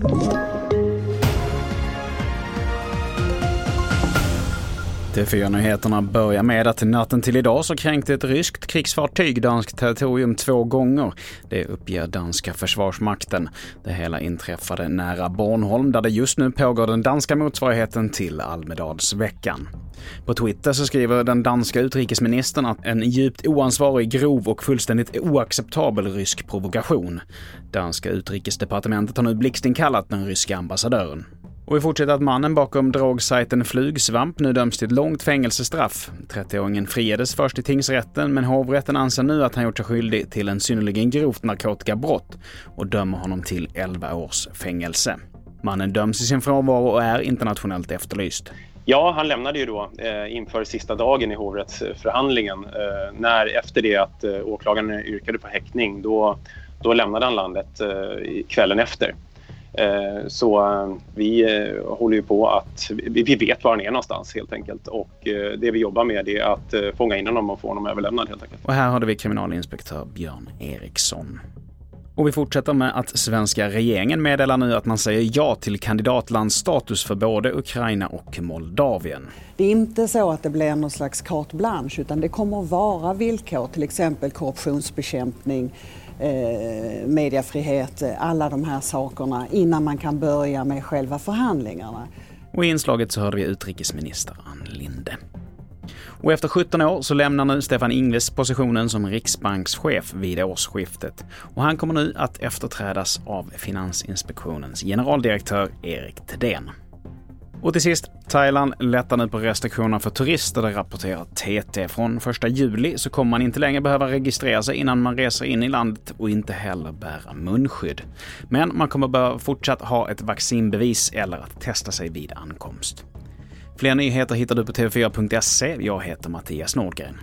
Thank you. TV4-nyheterna börjar med att natten till idag så kränkte ett ryskt krigsfartyg danskt territorium två gånger. Det uppger danska försvarsmakten. Det hela inträffade nära Bornholm där det just nu pågår den danska motsvarigheten till Almedalsveckan. På Twitter så skriver den danska utrikesministern att en djupt oansvarig, grov och fullständigt oacceptabel rysk provokation. Danska utrikesdepartementet har nu blixtinkallat den ryska ambassadören. Och vi fortsätter att mannen bakom drogsajten Flugsvamp nu döms till ett långt fängelsestraff. 30-åringen friades först i tingsrätten, men hovrätten anser nu att han gjort sig skyldig till en synnerligen grovt narkotikabrott och dömer honom till 11 års fängelse. Mannen döms i sin frånvaro och är internationellt efterlyst. Ja, han lämnade ju då eh, inför sista dagen i hovrättsförhandlingen. Eh, när efter det att eh, åklagaren yrkade på häktning, då, då lämnade han landet eh, kvällen efter. Eh, så eh, vi eh, håller ju på att, vi vet var han är någonstans helt enkelt och det vi jobbar med är att fånga in honom och få honom överlämnad helt enkelt. Och här hade vi kriminalinspektör Björn Eriksson. Och vi fortsätter med att svenska regeringen meddelar nu att man säger ja till kandidatlandsstatus för både Ukraina och Moldavien. Det är inte så att det blir någon slags carte blanche utan det kommer att vara villkor, till exempel korruptionsbekämpning, eh, mediefrihet, eh, alla de här sakerna innan man kan börja med själva förhandlingarna. Och i inslaget så hörde vi utrikesminister Ann Linde. Och efter 17 år så lämnar nu Stefan Ingves positionen som riksbankschef vid årsskiftet. Och han kommer nu att efterträdas av Finansinspektionens generaldirektör Erik Thedéen. Och till sist, Thailand lättar nu på restriktionerna för turister, det rapporterar TT. Från 1 juli så kommer man inte längre behöva registrera sig innan man reser in i landet och inte heller bära munskydd. Men man kommer behöva fortsatt ha ett vaccinbevis eller att testa sig vid ankomst. Fler nyheter hittar du på tv4.se. Jag heter Mattias Nordgren.